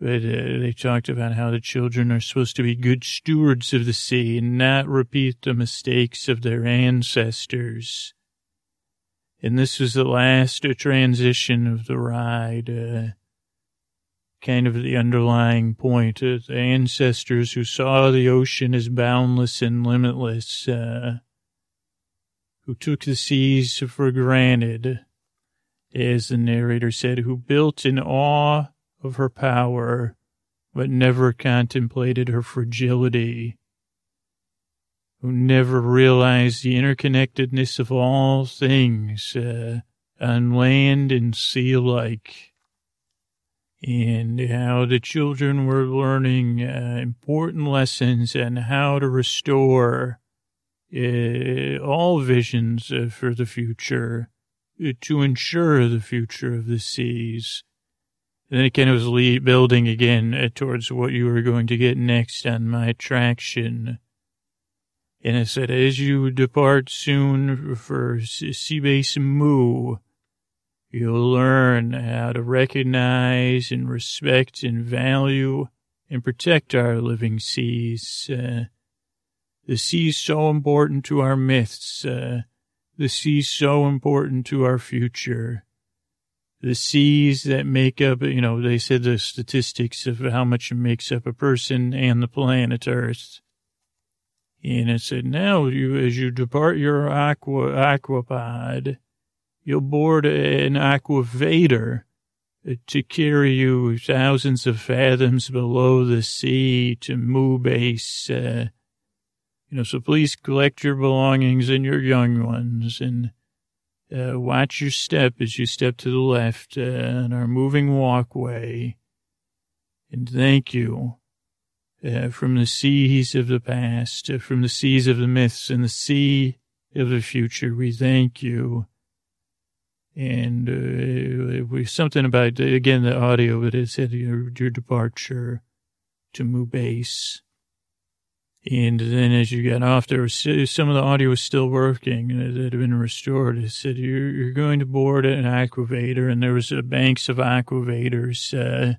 but uh, they talked about how the children are supposed to be good stewards of the sea and not repeat the mistakes of their ancestors. And this was the last transition of the ride, uh, kind of the underlying point. Uh, the ancestors who saw the ocean as boundless and limitless, uh, who took the seas for granted, as the narrator said, who built in awe of her power, but never contemplated her fragility who never realized the interconnectedness of all things uh, on land and sea alike, and how the children were learning uh, important lessons on how to restore uh, all visions uh, for the future uh, to ensure the future of the seas. And then it kind of was building again uh, towards what you were going to get next on my attraction and it said, as you depart soon for Seabase Moo, you'll learn how to recognize and respect and value and protect our living seas. Uh, the sea's so important to our myths. Uh, the sea's so important to our future. The seas that make up, you know, they said the statistics of how much it makes up a person and the planet Earth. And it said, now you, as you depart your aqua, aquapod, you'll board an aquavator to carry you thousands of fathoms below the sea to Moo Base. Uh, you know, so please collect your belongings and your young ones and uh, watch your step as you step to the left uh, on our moving walkway. And thank you uh, from the seas of the past, uh, from the seas of the myths and the sea of the future. We thank you. And uh, we something about again the audio that it said your, your departure to Moo Base. And then as you got off, there was some of the audio was still working that had been restored. It said you're, you're going to board an aquavator, and there was uh, banks of aquavators uh,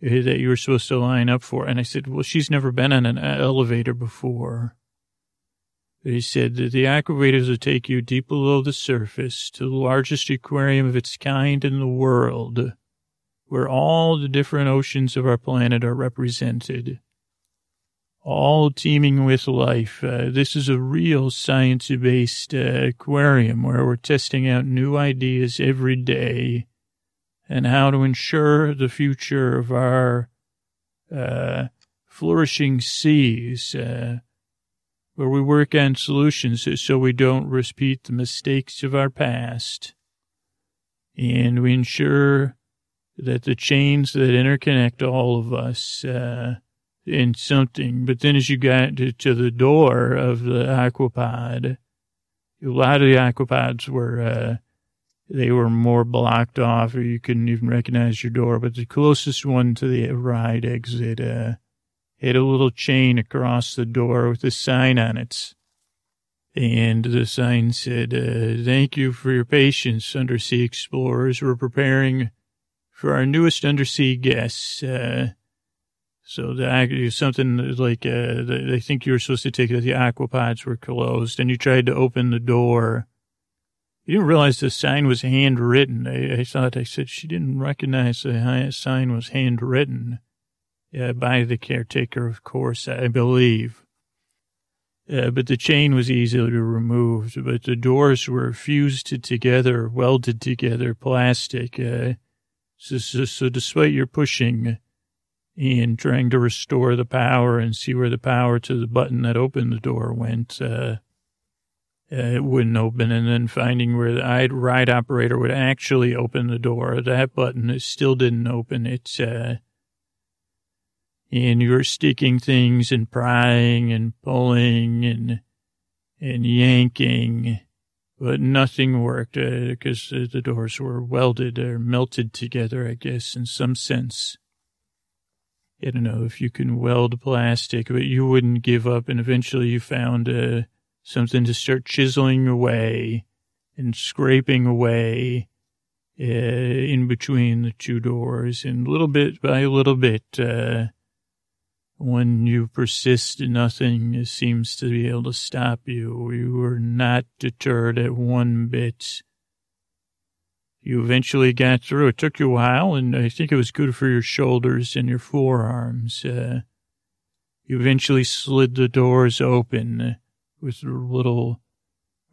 that you were supposed to line up for. And I said, well, she's never been on an elevator before. He said that the aquavators will take you deep below the surface to the largest aquarium of its kind in the world, where all the different oceans of our planet are represented, all teeming with life. Uh, this is a real science-based uh, aquarium where we're testing out new ideas every day and how to ensure the future of our uh, flourishing seas, uh, where we work on solutions so we don't repeat the mistakes of our past. and we ensure that the chains that interconnect all of us, in something. But then as you got to, to the door of the aquapod, a lot of the aquapods were, uh, they were more blocked off or you couldn't even recognize your door. But the closest one to the ride exit, uh, had a little chain across the door with a sign on it. And the sign said, uh, thank you for your patience, undersea explorers. We're preparing for our newest undersea guests. Uh, so the something like uh, they think you were supposed to take that the aquapods were closed, and you tried to open the door. You didn't realize the sign was handwritten. I, I thought I said she didn't recognize the sign was handwritten uh, by the caretaker, of course, I believe. Uh, but the chain was easily removed. But the doors were fused together, welded together, plastic. Uh, so, so, so despite your pushing and trying to restore the power and see where the power to the button that opened the door went, uh, uh, it wouldn't open. And then finding where the ride operator would actually open the door, that button it still didn't open. It's, uh, and you were sticking things and prying and pulling and, and yanking but nothing worked because uh, the doors were welded or melted together, I guess, in some sense. I don't know if you can weld plastic, but you wouldn't give up. And eventually you found uh, something to start chiseling away and scraping away uh, in between the two doors. And little bit by little bit, uh, when you persist, nothing seems to be able to stop you. You were not deterred at one bit. You eventually got through. It took you a while, and I think it was good for your shoulders and your forearms. Uh, you eventually slid the doors open with little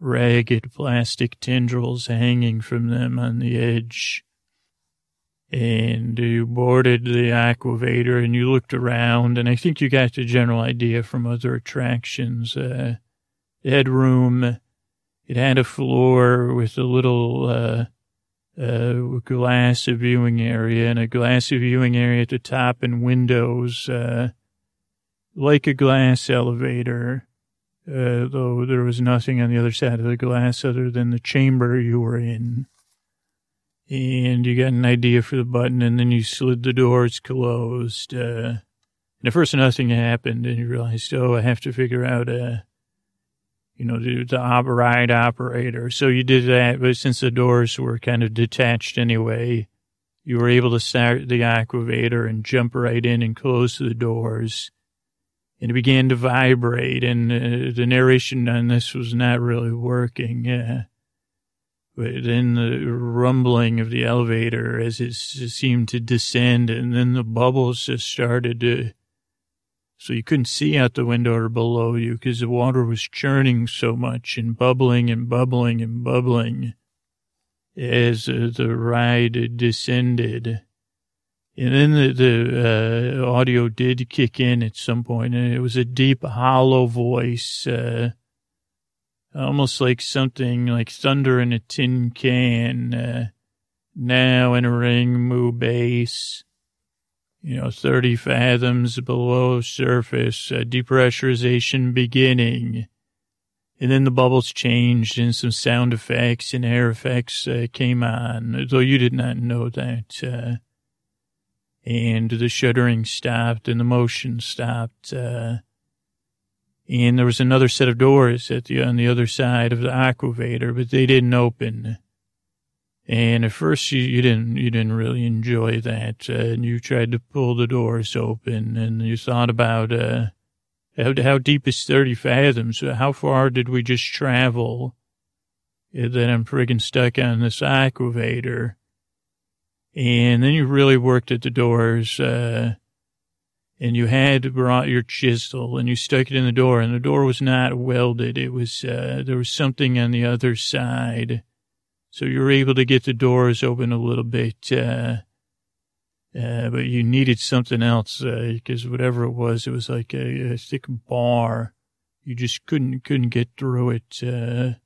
ragged plastic tendrils hanging from them on the edge and you boarded the aquavator and you looked around and I think you got the general idea from other attractions. Uh, it had room. It had a floor with a little, uh, uh, glass viewing area and a glass viewing area at the top and windows, uh, like a glass elevator. Uh, though there was nothing on the other side of the glass other than the chamber you were in and you got an idea for the button, and then you slid the doors closed. Uh, and at first, nothing happened, and you realized, oh, I have to figure out, uh, you know, the, the ride operator. So you did that, but since the doors were kind of detached anyway, you were able to start the aquavator and jump right in and close the doors. And it began to vibrate, and uh, the narration on this was not really working. Uh, but then the rumbling of the elevator as it seemed to descend, and then the bubbles just started to. So you couldn't see out the window or below you because the water was churning so much and bubbling and bubbling and bubbling as uh, the ride descended. And then the, the uh, audio did kick in at some point, and it was a deep, hollow voice. Uh, almost like something like thunder in a tin can. Uh, now entering Moo base, you know, 30 fathoms below surface, uh, depressurization beginning. And then the bubbles changed and some sound effects and air effects uh, came on, though you did not know that. Uh, and the shuddering stopped and the motion stopped. Uh, and there was another set of doors at the on the other side of the aquavator, but they didn't open. And at first, you, you didn't you didn't really enjoy that, uh, and you tried to pull the doors open, and you thought about uh, how, how deep is thirty fathoms? How far did we just travel? Uh, that I'm friggin' stuck on this aquavator. And then you really worked at the doors. Uh, and you had brought your chisel and you stuck it in the door and the door was not welded. It was, uh, there was something on the other side. So you were able to get the doors open a little bit, uh, uh, but you needed something else, uh, because whatever it was, it was like a, a, thick bar. You just couldn't, couldn't get through it. Uh,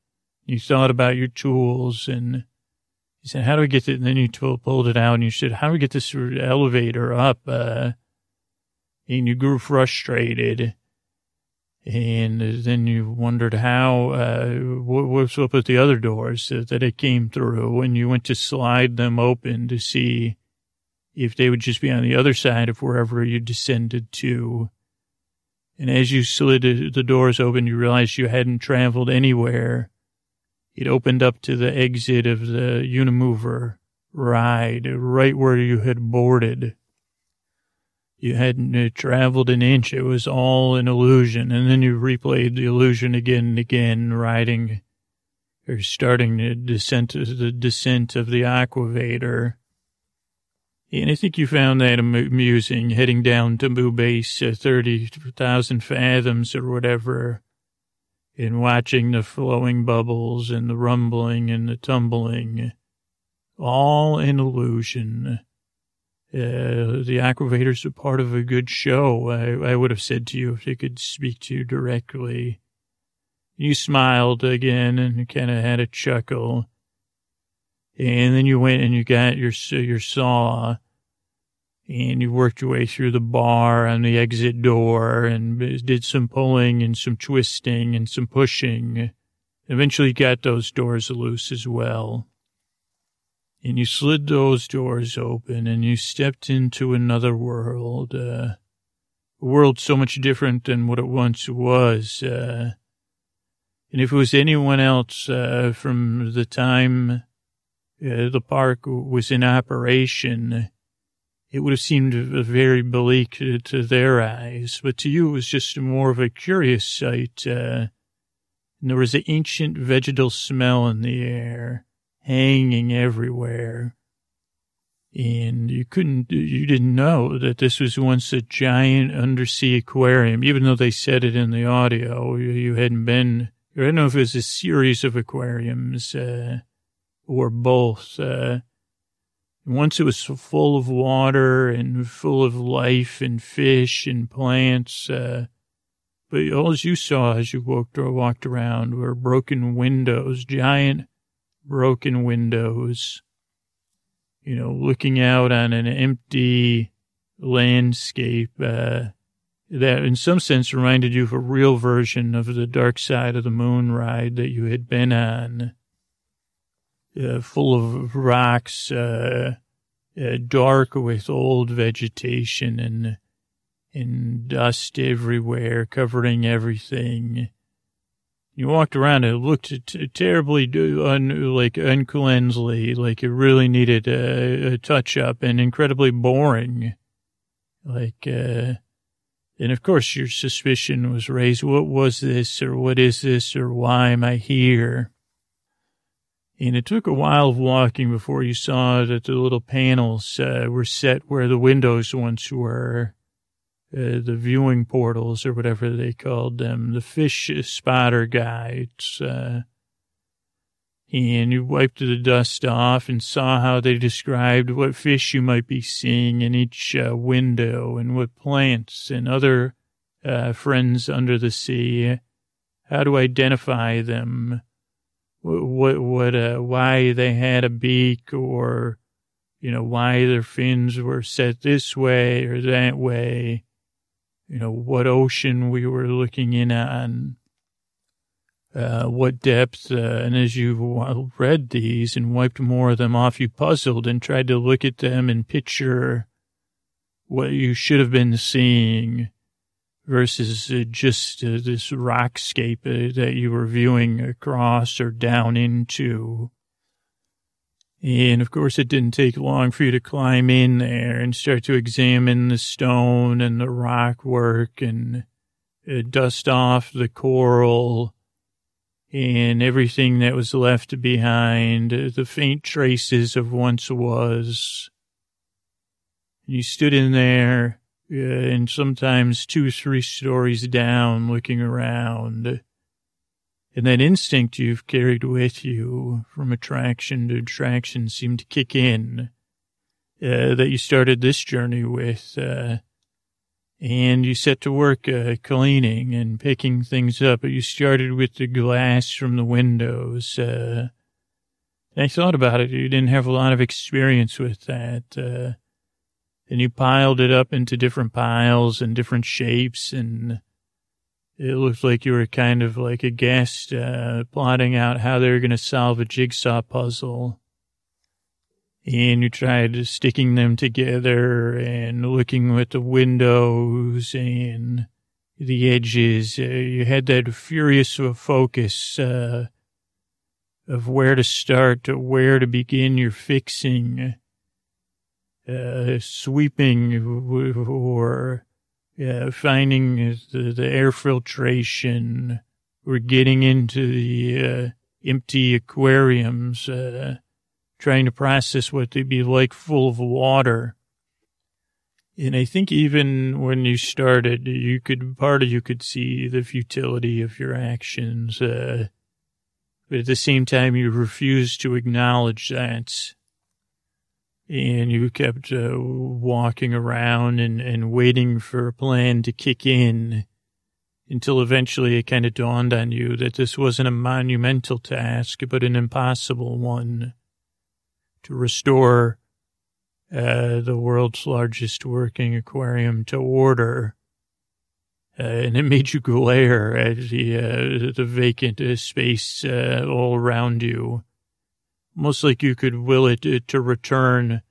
you thought about your tools and You said, how do we get it? And then you pulled it out and you said, how do we get this elevator up? Uh, and you grew frustrated. And then you wondered how, uh, what, what's up with the other doors that it came through. And you went to slide them open to see if they would just be on the other side of wherever you descended to. And as you slid the doors open, you realized you hadn't traveled anywhere it opened up to the exit of the Unimover ride, right where you had boarded. You hadn't uh, traveled an inch. It was all an illusion. And then you replayed the illusion again and again, riding or starting the descent, the descent of the aquavator. And I think you found that amusing, heading down to Moo Base, uh, 30,000 fathoms or whatever in watching the flowing bubbles and the rumbling and the tumbling, all an illusion. Uh, the Aquavator's are part of a good show, I, I would have said to you if they could speak to you directly. You smiled again and kind of had a chuckle. And then you went and you got your, your saw and you worked your way through the bar on the exit door and did some pulling and some twisting and some pushing. Eventually got those doors loose as well. And you slid those doors open and you stepped into another world, uh, a world so much different than what it once was. Uh, and if it was anyone else uh, from the time uh, the park was in operation, it would have seemed very bleak to their eyes, but to you it was just more of a curious sight. Uh, and there was an ancient vegetal smell in the air, hanging everywhere. And you couldn't, you didn't know that this was once a giant undersea aquarium, even though they said it in the audio. You hadn't been, I don't know if it was a series of aquariums, uh, or both. Uh, once it was full of water and full of life and fish and plants. Uh, but all you saw as you walked or walked around were broken windows, giant broken windows. You know, looking out on an empty landscape uh, that, in some sense, reminded you of a real version of the dark side of the moon ride that you had been on uh, full of rocks, uh, uh, dark with old vegetation and and dust everywhere, covering everything. You walked around and it looked t- terribly un- like uncleansly, like it really needed a, a touch up and incredibly boring. Like, uh, and of course your suspicion was raised. What was this or what is this or why am I here? And it took a while of walking before you saw that the little panels uh, were set where the windows once were, uh, the viewing portals or whatever they called them, the fish spotter guides. Uh, and you wiped the dust off and saw how they described what fish you might be seeing in each uh, window and what plants and other uh, friends under the sea, how to identify them what, what, uh, why they had a beak or, you know, why their fins were set this way or that way, you know, what ocean we were looking in on, uh, what depth. Uh, and as you read these and wiped more of them off, you puzzled and tried to look at them and picture what you should have been seeing versus uh, just uh, this rockscape uh, that you were viewing across or down into. And of course, it didn't take long for you to climb in there and start to examine the stone and the rock work and uh, dust off the coral and everything that was left behind, uh, the faint traces of once was. And you stood in there uh, and sometimes two, three stories down looking around. And that instinct you've carried with you from attraction to attraction seemed to kick in, uh, that you started this journey with, uh, and you set to work uh, cleaning and picking things up. But you started with the glass from the windows, uh, I thought about it. You didn't have a lot of experience with that. Uh, and you piled it up into different piles and different shapes. And it looked like you were kind of like a guest, uh, plotting out how they were going to solve a jigsaw puzzle. And you tried sticking them together and looking at the windows and the edges. Uh, you had that furious focus, uh, of where to start, to where to begin your fixing, uh, sweeping or finding the, the, air filtration or getting into the uh, empty aquariums, uh, trying to process what they'd be like full of water. And I think even when you started, you could, part of you could see the futility of your actions. Uh, but at the same time, you refused to acknowledge that. And you kept uh, walking around and, and waiting for a plan to kick in until eventually it kind of dawned on you that this wasn't a monumental task, but an impossible one to restore uh, the world's largest working aquarium to order. Uh, and it made you glare at the uh, the vacant uh, space uh, all around you, almost like you could will it uh, to return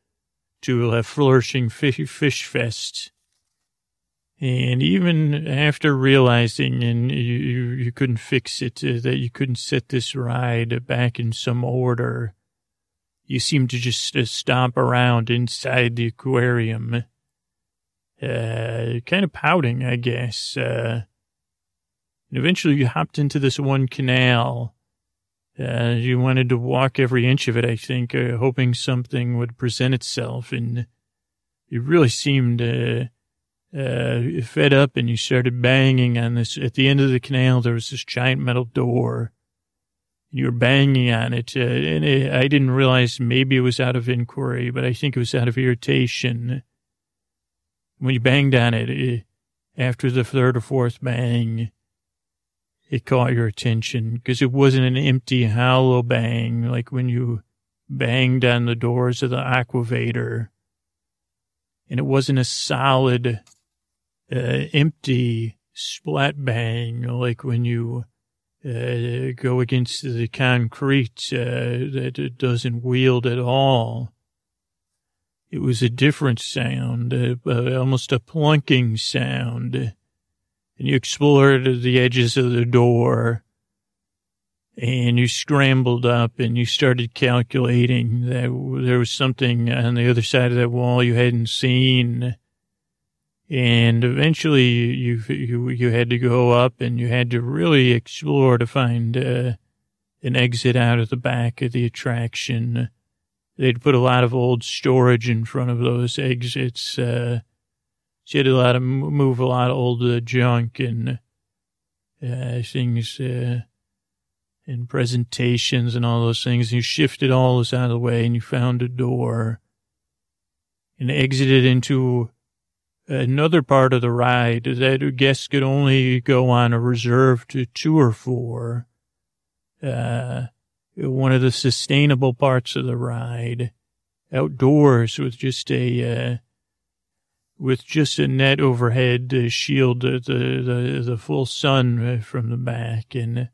to a flourishing fish, fish fest. And even after realizing and you, you, you couldn't fix it, uh, that you couldn't set this ride back in some order, you seemed to just stomp around inside the aquarium uh, kind of pouting, I guess. Uh, and eventually you hopped into this one canal. Uh, you wanted to walk every inch of it, I think, uh, hoping something would present itself. And you really seemed uh, uh, fed up and you started banging on this. At the end of the canal, there was this giant metal door. You were banging on it. Uh, and it, I didn't realize maybe it was out of inquiry, but I think it was out of irritation when you banged on it, it, after the third or fourth bang, it caught your attention because it wasn't an empty, hollow bang like when you banged on the doors of the aquavator. And it wasn't a solid, uh, empty splat bang like when you uh, go against the concrete uh, that doesn't wield at all. It was a different sound, uh, almost a plunking sound. And you explored the edges of the door and you scrambled up and you started calculating that there was something on the other side of that wall you hadn't seen. And eventually you, you, you had to go up and you had to really explore to find uh, an exit out of the back of the attraction. They'd put a lot of old storage in front of those exits. Uh, she had a lot of move a lot of old uh, junk and uh, things uh, and presentations and all those things. And you shifted all this out of the way and you found a door and exited into another part of the ride that guests could only go on a reserved tour for. Uh, one of the sustainable parts of the ride outdoors with just a, uh, with just a net overhead to shield the, the, the full sun from the back. And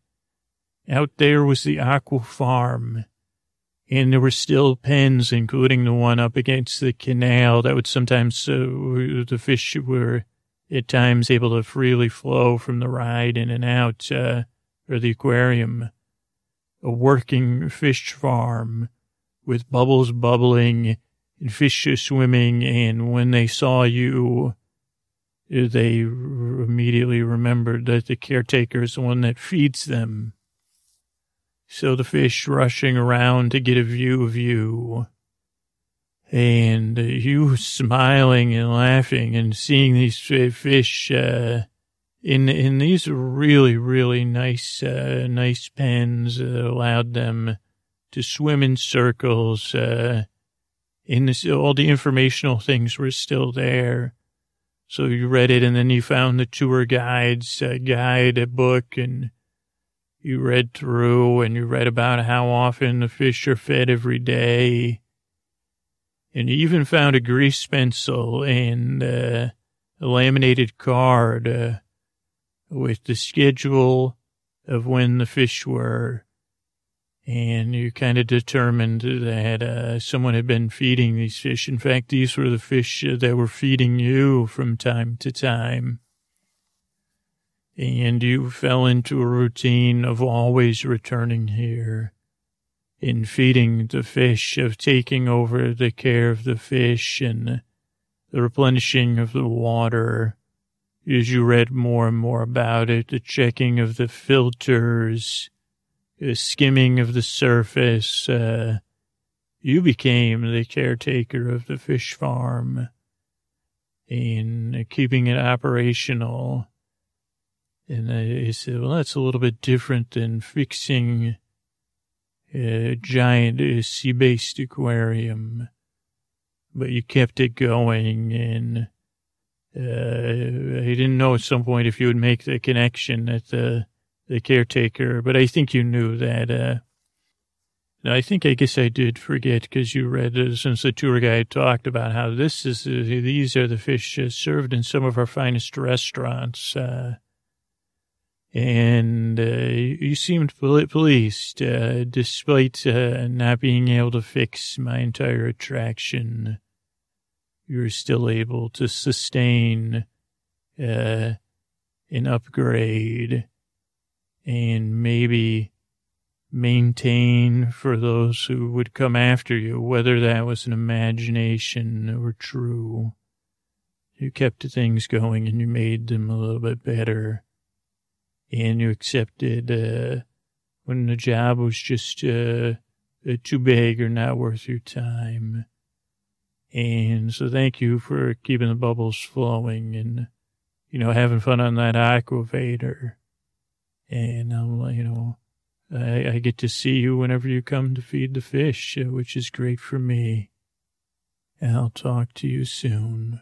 out there was the aqua farm. And there were still pens, including the one up against the canal that would sometimes, uh, the fish were at times able to freely flow from the ride in and out, uh, or the aquarium a working fish farm with bubbles bubbling fish are swimming. And when they saw you, they immediately remembered that the caretaker is the one that feeds them. So the fish rushing around to get a view of you. And you smiling and laughing and seeing these fish, uh, in in these really really nice uh, nice pens that allowed them to swim in circles. Uh, this, all the informational things were still there, so you read it, and then you found the tour guides uh, guide, a book, and you read through and you read about how often the fish are fed every day. And you even found a grease pencil and uh, a laminated card uh, with the schedule of when the fish were. And you kind of determined that uh, someone had been feeding these fish. In fact, these were the fish that were feeding you from time to time and you fell into a routine of always returning here in feeding the fish, of taking over the care of the fish and the replenishing of the water. As you read more and more about it, the checking of the filters, skimming of the surface, uh, you became the caretaker of the fish farm and keeping it operational and he said, well, that's a little bit different than fixing a giant uh, sea-based aquarium. But you kept it going and uh, he didn't know at some point if you would make the connection that the, the caretaker, but I think you knew that, uh, I think I guess I did forget because you read uh, since the tour guide talked about how this is uh, these are the fish served in some of our finest restaurants. Uh, and uh, you seemed pleased, uh, despite not being able to fix my entire attraction. You were still able to sustain uh, an upgrade and maybe maintain for those who would come after you, whether that was an imagination or true. You kept things going and you made them a little bit better and you accepted uh, when the job was just uh, uh, too big or not worth your time. And so thank you for keeping the bubbles flowing and, you know, having fun on that aquavator. And, um, you know, I, I get to see you whenever you come to feed the fish, uh, which is great for me. I'll talk to you soon.